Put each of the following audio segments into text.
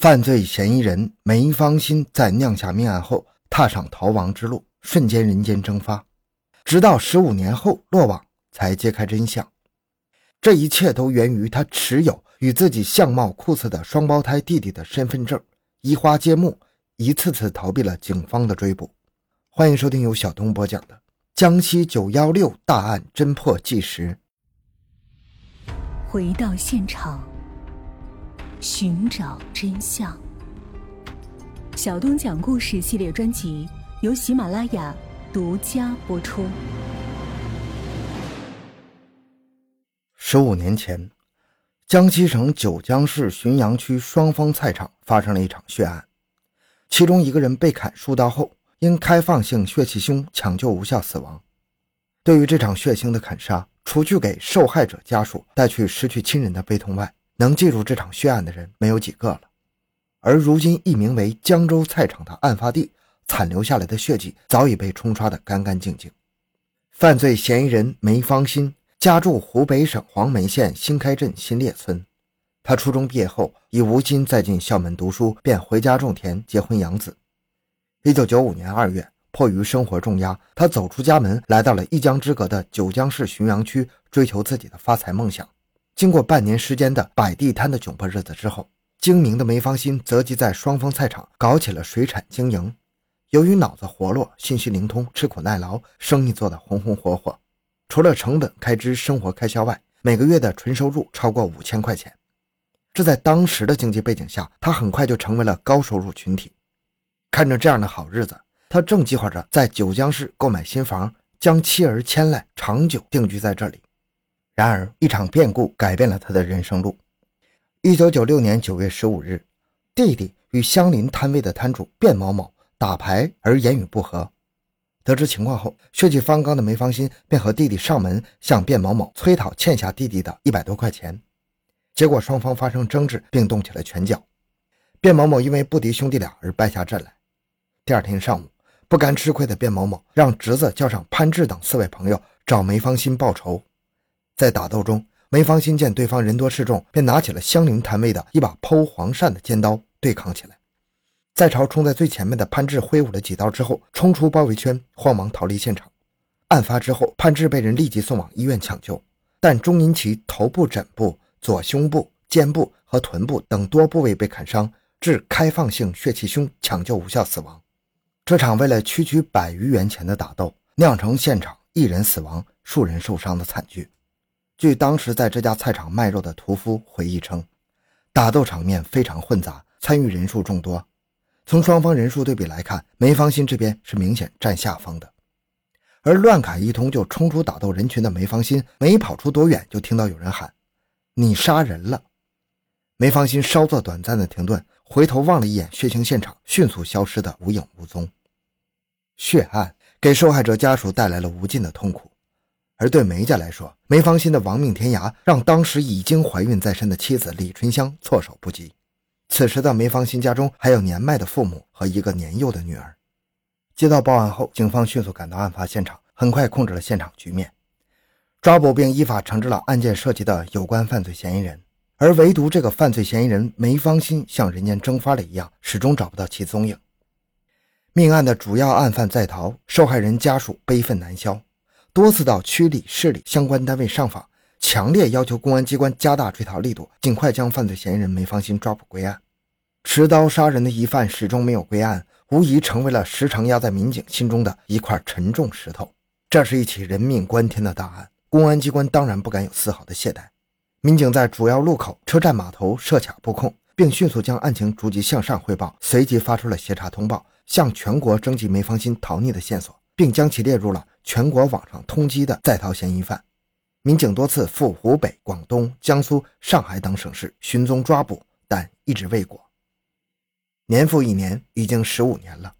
犯罪嫌疑人梅芳心在酿下命案后，踏上逃亡之路，瞬间人间蒸发，直到十五年后落网，才揭开真相。这一切都源于他持有与自己相貌酷似的双胞胎弟弟的身份证，移花接木，一次次逃避了警方的追捕。欢迎收听由小东播讲的《江西九幺六大案侦破纪实》。回到现场，寻找真相。小东讲故事系列专辑由喜马拉雅独家播出。十五年前，江西省九江市浔阳区双峰菜场发生了一场血案，其中一个人被砍数刀后，因开放性血气胸抢救无效死亡。对于这场血腥的砍杀，除去给受害者家属带去失去亲人的悲痛外，能记住这场血案的人没有几个了。而如今，一名为江州菜场的案发地残留下来的血迹早已被冲刷得干干净净。犯罪嫌疑人梅芳心。家住湖北省黄梅县新开镇新列村，他初中毕业后已无心再进校门读书，便回家种田、结婚养子。一九九五年二月，迫于生活重压，他走出家门，来到了一江之隔的九江市浔阳区，追求自己的发财梦想。经过半年时间的摆地摊的窘迫日子之后，精明的梅芳心择机在双峰菜场搞起了水产经营。由于脑子活络、信息灵通、吃苦耐劳，生意做得红红火火。除了成本开支、生活开销外，每个月的纯收入超过五千块钱。这在当时的经济背景下，他很快就成为了高收入群体。看着这样的好日子，他正计划着在九江市购买新房，将妻儿迁来，长久定居在这里。然而，一场变故改变了他的人生路。一九九六年九月十五日，弟弟与相邻摊位的摊主卞某某打牌而言语不和。得知情况后，血气方刚的梅芳心便和弟弟上门向卞某某催讨欠下弟弟的一百多块钱。结果双方发生争执，并动起了拳脚。卞某某因为不敌兄弟俩而败下阵来。第二天上午，不甘吃亏的卞某某让侄子叫上潘志等四位朋友找梅芳心报仇。在打斗中，梅芳心见对方人多势众，便拿起了相邻摊位的一把剖黄鳝的尖刀对抗起来。在朝冲在最前面的潘志挥舞了几刀之后，冲出包围圈，慌忙逃离现场。案发之后，潘志被人立即送往医院抢救，但终因其头部枕部、左胸部、肩部和臀部等多部位被砍伤，致开放性血气胸抢救无效死亡。这场为了区区百余元钱的打斗，酿成现场一人死亡、数人受伤的惨剧。据当时在这家菜场卖肉的屠夫回忆称，打斗场面非常混杂，参与人数众多。从双方人数对比来看，梅芳心这边是明显占下风的，而乱砍一通就冲出打斗人群的梅芳心，没跑出多远，就听到有人喊：“你杀人了！”梅芳心稍作短暂的停顿，回头望了一眼血腥现场，迅速消失的无影无踪。血案给受害者家属带来了无尽的痛苦，而对梅家来说，梅芳心的亡命天涯让当时已经怀孕在身的妻子李春香措手不及。此时的梅芳心家中还有年迈的父母和一个年幼的女儿。接到报案后，警方迅速赶到案发现场，很快控制了现场局面，抓捕并依法惩治了案件涉及的有关犯罪嫌疑人。而唯独这个犯罪嫌疑人梅芳心像人间蒸发了一样，始终找不到其踪影。命案的主要案犯在逃，受害人家属悲愤难消，多次到区里、市里相关单位上访。强烈要求公安机关加大追逃力度，尽快将犯罪嫌疑人梅芳心抓捕归案。持刀杀人的疑犯始终没有归案，无疑成为了时常压在民警心中的一块沉重石头。这是一起人命关天的大案，公安机关当然不敢有丝毫的懈怠。民警在主要路口、车站码头设卡布控，并迅速将案情逐级向上汇报，随即发出了协查通报，向全国征集梅芳心逃匿的线索，并将其列入了全国网上通缉的在逃嫌疑犯。民警多次赴湖北、广东、江苏、上海等省市寻踪抓捕，但一直未果。年复一年，已经十五年了。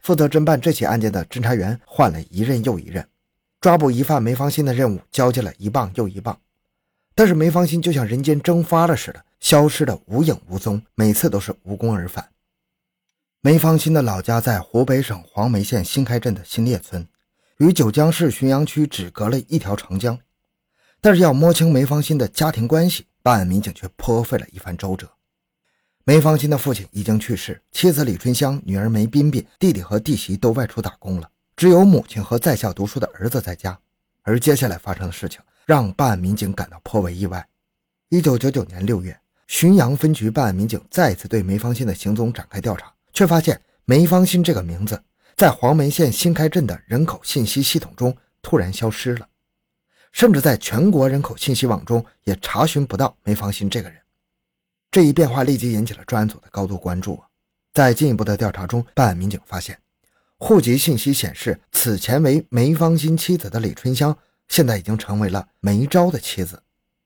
负责侦办这起案件的侦查员换了一任又一任，抓捕疑犯梅芳心的任务交接了一棒又一棒，但是梅芳心就像人间蒸发了似的，消失的无影无踪，每次都是无功而返。梅芳新的老家在湖北省黄梅县新开镇的新列村，与九江市浔阳区只隔了一条长江。但是要摸清梅芳新的家庭关系，办案民警却颇费了一番周折。梅芳新的父亲已经去世，妻子李春香、女儿梅彬彬、弟弟和弟媳都外出打工了，只有母亲和在校读书的儿子在家。而接下来发生的事情让办案民警感到颇为意外。一九九九年六月，浔阳分局办案民警再次对梅芳新的行踪展开调查，却发现梅芳新这个名字在黄梅县新开镇的人口信息系统中突然消失了，甚至在全国人口信息网中也查询不到梅芳新这个人。这一变化立即引起了专案组的高度关注。在进一步的调查中，办案民警发现，户籍信息显示，此前为梅芳新妻子的李春香，现在已经成为了梅昭的妻子。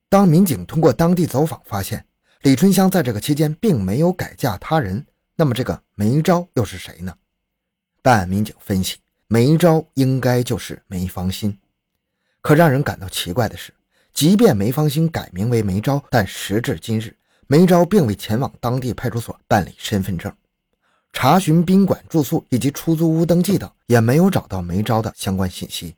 当民警通过当地走访发现，李春香在这个期间并没有改嫁他人，那么这个梅昭又是谁呢？办案民警分析，梅昭应该就是梅芳新。可让人感到奇怪的是，即便梅芳新改名为梅昭，但时至今日。梅昭并未前往当地派出所办理身份证，查询宾馆住宿以及出租屋登记等，也没有找到梅昭的相关信息。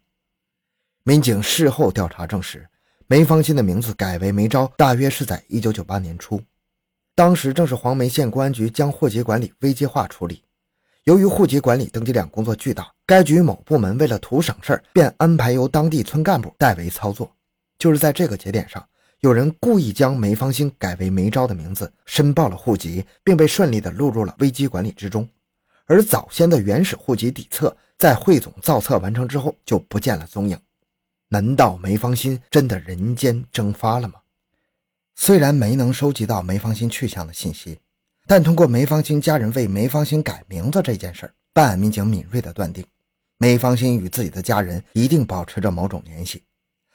民警事后调查证实，梅芳新的名字改为梅昭，大约是在1998年初。当时正是黄梅县公安局将户籍管理危机化处理，由于户籍管理登记量工作巨大，该局某部门为了图省事儿，便安排由当地村干部代为操作。就是在这个节点上。有人故意将梅芳兴改为梅昭的名字，申报了户籍，并被顺利的录入了危机管理之中。而早先的原始户籍底册在汇总造册完成之后就不见了踪影。难道梅芳新真的人间蒸发了吗？虽然没能收集到梅芳新去向的信息，但通过梅芳新家人为梅芳新改名字这件事儿办案民警敏锐地断定，梅芳新与自己的家人一定保持着某种联系。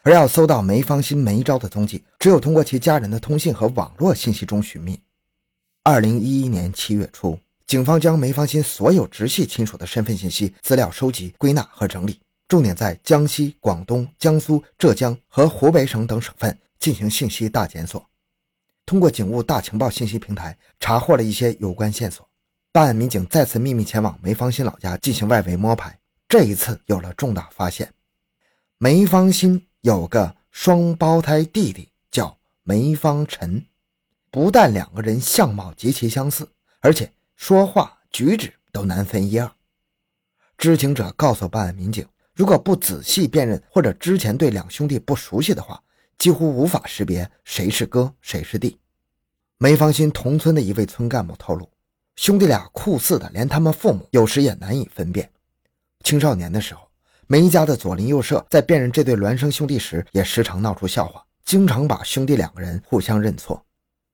而要搜到梅芳新、梅昭的踪迹，只有通过其家人的通信和网络信息中寻觅。二零一一年七月初，警方将梅芳新所有直系亲属的身份信息资料收集、归纳和整理，重点在江西、广东、江苏、浙江和湖北省等省份进行信息大检索。通过警务大情报信息平台，查获了一些有关线索。办案民警再次秘密前往梅芳新老家进行外围摸排，这一次有了重大发现：梅芳新。有个双胞胎弟弟叫梅芳臣，不但两个人相貌极其相似，而且说话举止都难分一二。知情者告诉办案民警，如果不仔细辨认或者之前对两兄弟不熟悉的话，几乎无法识别谁是哥谁是弟。梅芳新同村的一位村干部透露，兄弟俩酷似的，连他们父母有时也难以分辨。青少年的时候。梅家的左邻右舍在辨认这对孪生兄弟时，也时常闹出笑话，经常把兄弟两个人互相认错。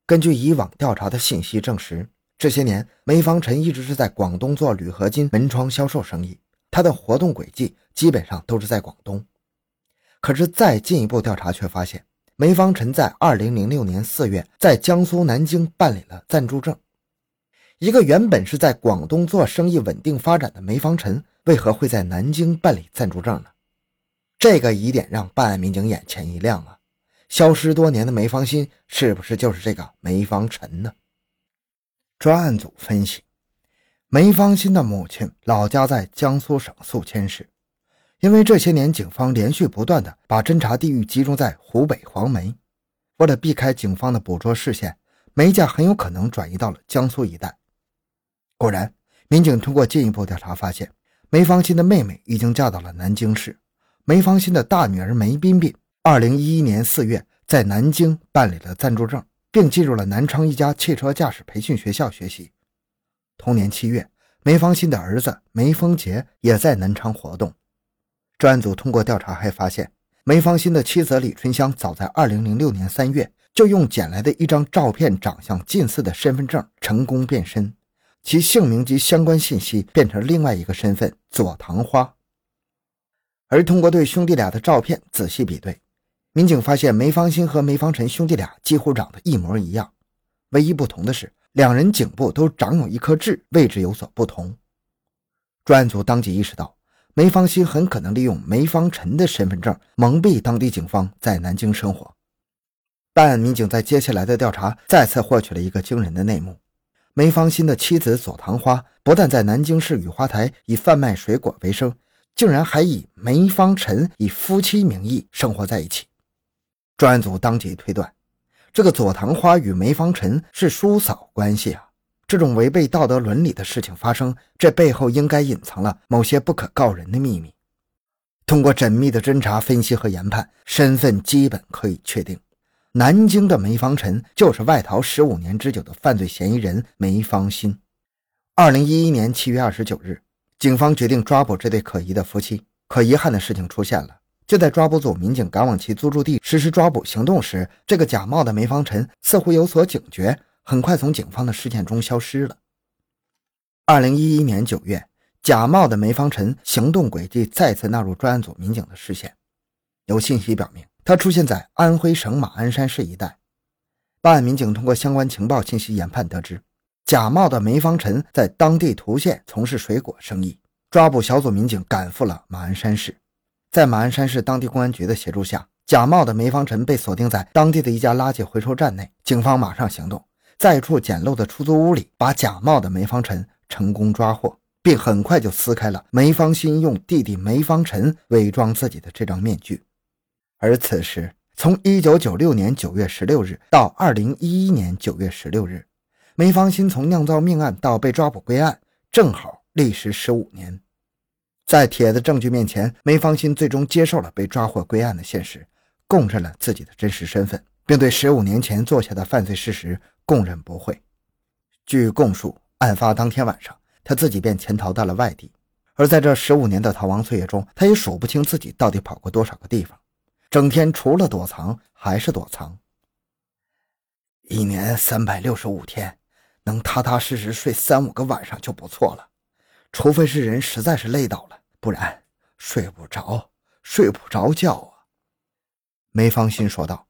根据以往调查的信息证实，这些年梅芳臣一直是在广东做铝合金门窗销售生意，他的活动轨迹基本上都是在广东。可是再进一步调查却发现，梅芳臣在2006年4月在江苏南京办理了暂住证。一个原本是在广东做生意稳定发展的梅芳臣。为何会在南京办理暂住证呢？这个疑点让办案民警眼前一亮啊！消失多年的梅芳新是不是就是这个梅芳臣呢？专案组分析，梅芳新的母亲老家在江苏省宿迁市，因为这些年警方连续不断的把侦查地域集中在湖北黄梅，为了避开警方的捕捉视线，梅家很有可能转移到了江苏一带。果然，民警通过进一步调查发现。梅芳新的妹妹已经嫁到了南京市。梅芳新的大女儿梅彬彬，二零一一年四月在南京办理了暂住证，并进入了南昌一家汽车驾驶培训学校学习。同年七月，梅芳新的儿子梅峰杰也在南昌活动。专案组通过调查还发现，梅芳新的妻子李春香早在二零零六年三月就用捡来的一张照片长相近似的身份证成功变身。其姓名及相关信息变成另外一个身份左唐花，而通过对兄弟俩的照片仔细比对，民警发现梅芳新和梅芳臣兄弟俩几乎长得一模一样，唯一不同的是两人颈部都长有一颗痣，位置有所不同。专案组当即意识到，梅芳新很可能利用梅芳臣的身份证蒙蔽当地警方在南京生活。办案民警在接下来的调查再次获取了一个惊人的内幕。梅芳新的妻子左唐花不但在南京市雨花台以贩卖水果为生，竟然还以梅芳臣以夫妻名义生活在一起。专案组当即推断，这个左唐花与梅芳臣是叔嫂关系啊！这种违背道德伦理的事情发生，这背后应该隐藏了某些不可告人的秘密。通过缜密的侦查、分析和研判，身份基本可以确定，南京的梅芳臣就是外逃十五年之久的犯罪嫌疑人梅芳新。二零一一年七月二十九日，警方决定抓捕这对可疑的夫妻。可遗憾的事情出现了，就在抓捕组民警赶往其租住地实施抓捕行动时，这个假冒的梅芳臣似乎有所警觉，很快从警方的视线中消失了。二零一一年九月。假冒的梅芳臣行动轨迹再次纳入专案组民警的视线。有信息表明，他出现在安徽省马鞍山市一带。办案民警通过相关情报信息研判得知，假冒的梅芳臣在当地涂县从事水果生意。抓捕小组民警赶赴了马鞍山市，在马鞍山市当地公安局的协助下，假冒的梅芳臣被锁定在当地的一家垃圾回收站内。警方马上行动，在处简陋的出租屋里，把假冒的梅芳臣成功抓获。并很快就撕开了梅芳新用弟弟梅芳臣伪装自己的这张面具，而此时，从1996年9月16日到2011年9月16日，梅芳新从酿造命案到被抓捕归案，正好历时15年。在铁的证据面前，梅芳新最终接受了被抓获归案的现实，供认了自己的真实身份，并对15年前做下的犯罪事实供认不讳。据供述，案发当天晚上。他自己便潜逃到了外地，而在这十五年的逃亡岁月中，他也数不清自己到底跑过多少个地方，整天除了躲藏还是躲藏。一年三百六十五天，能踏踏实实睡三五个晚上就不错了，除非是人实在是累倒了，不然睡不着，睡不着觉啊。梅芳心说道：“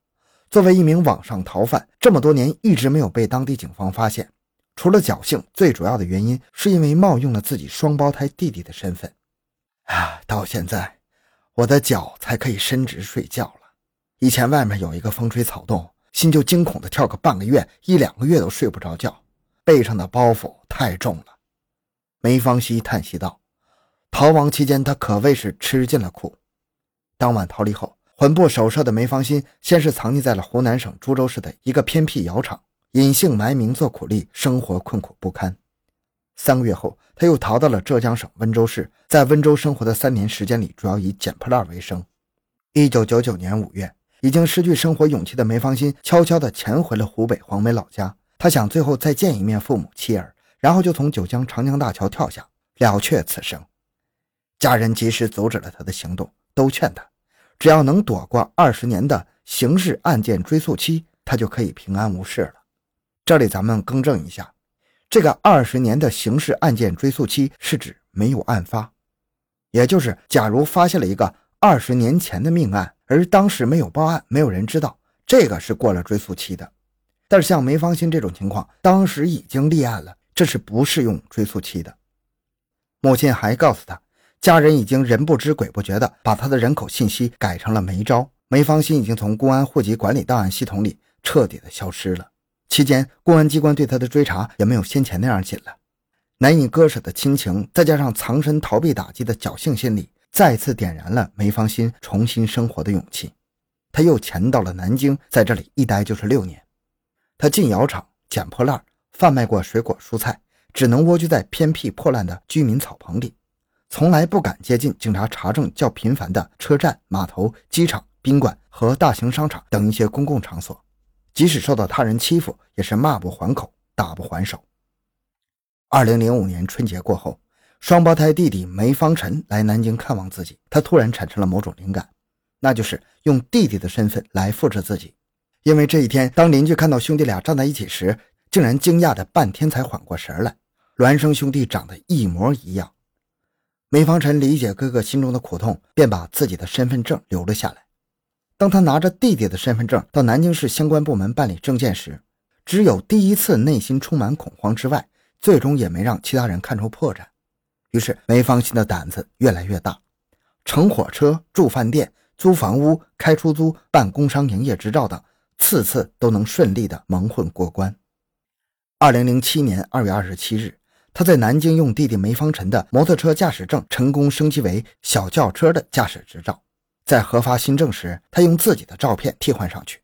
作为一名网上逃犯，这么多年一直没有被当地警方发现。”除了侥幸，最主要的原因是因为冒用了自己双胞胎弟弟的身份。啊，到现在我的脚才可以伸直睡觉了。以前外面有一个风吹草动，心就惊恐的跳个半个月、一两个月都睡不着觉，背上的包袱太重了。梅芳熙叹息道：“逃亡期间，他可谓是吃尽了苦。当晚逃离后，魂不守舍的梅芳心先是藏匿在了湖南省株洲市的一个偏僻窑厂。”隐姓埋名做苦力，生活困苦不堪。三个月后，他又逃到了浙江省温州市，在温州生活的三年时间里，主要以捡破烂为生。一九九九年五月，已经失去生活勇气的梅芳心悄悄地潜回了湖北黄梅老家。他想最后再见一面父母妻儿，然后就从九江长江大桥跳下，了却此生。家人及时阻止了他的行动，都劝他，只要能躲过二十年的刑事案件追诉期，他就可以平安无事了。这里咱们更正一下，这个二十年的刑事案件追诉期是指没有案发，也就是假如发现了一个二十年前的命案，而当时没有报案，没有人知道，这个是过了追诉期的。但是像梅芳心这种情况，当时已经立案了，这是不适用追诉期的。母亲还告诉他，家人已经人不知鬼不觉的把他的人口信息改成了梅招，梅芳心已经从公安户籍管理档案系统里彻底的消失了。期间，公安机关对他的追查也没有先前那样紧了。难以割舍的亲情，再加上藏身逃避打击的侥幸心理，再次点燃了梅芳心重新生活的勇气。他又潜到了南京，在这里一待就是六年。他进窑厂捡破烂，贩卖过水果蔬菜，只能蜗居在偏僻破烂的居民草棚里，从来不敢接近警察查证较频繁的车站、码头、机场、宾馆和大型商场等一些公共场所。即使受到他人欺负，也是骂不还口，打不还手。二零零五年春节过后，双胞胎弟弟梅芳辰来南京看望自己，他突然产生了某种灵感，那就是用弟弟的身份来复制自己。因为这一天，当邻居看到兄弟俩站在一起时，竟然惊讶的半天才缓过神来，孪生兄弟长得一模一样。梅芳臣理解哥哥心中的苦痛，便把自己的身份证留了下来。当他拿着弟弟的身份证到南京市相关部门办理证件时，只有第一次内心充满恐慌之外，最终也没让其他人看出破绽。于是梅芳心的胆子越来越大，乘火车、住饭店、租房屋、开出租、办工商营业执照等，次次都能顺利的蒙混过关。二零零七年二月二十七日，他在南京用弟弟梅芳臣的摩托车驾驶证成功升级为小轿车的驾驶执照。在核发新证时，他用自己的照片替换上去。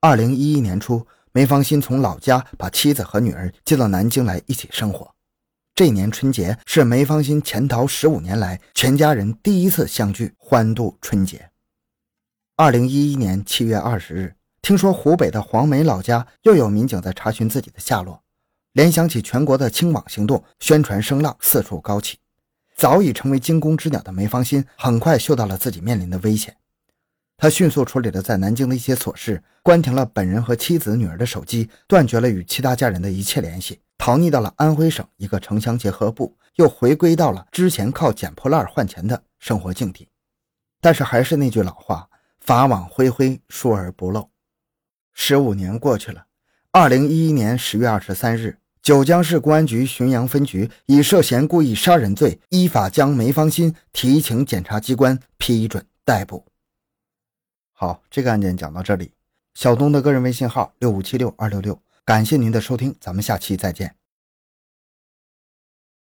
二零一一年初，梅芳新从老家把妻子和女儿接到南京来一起生活。这年春节是梅芳新潜逃十五年来全家人第一次相聚欢度春节。二零一一年七月二十日，听说湖北的黄梅老家又有民警在查询自己的下落，联想起全国的清网行动，宣传声浪四处高起。早已成为惊弓之鸟的梅芳心很快嗅到了自己面临的危险。他迅速处理了在南京的一些琐事，关停了本人和妻子、女儿的手机，断绝了与其他家人的一切联系，逃匿到了安徽省一个城乡结合部，又回归到了之前靠捡破烂换钱的生活境地。但是还是那句老话，法网恢恢，疏而不漏。十五年过去了，二零一一年十月二十三日，九江市公安局浔阳分局以涉嫌故意杀人罪，依法将梅芳新提请检察机关批准逮捕。好，这个案件讲到这里。小东的个人微信号六五七六二六六，感谢您的收听，咱们下期再见。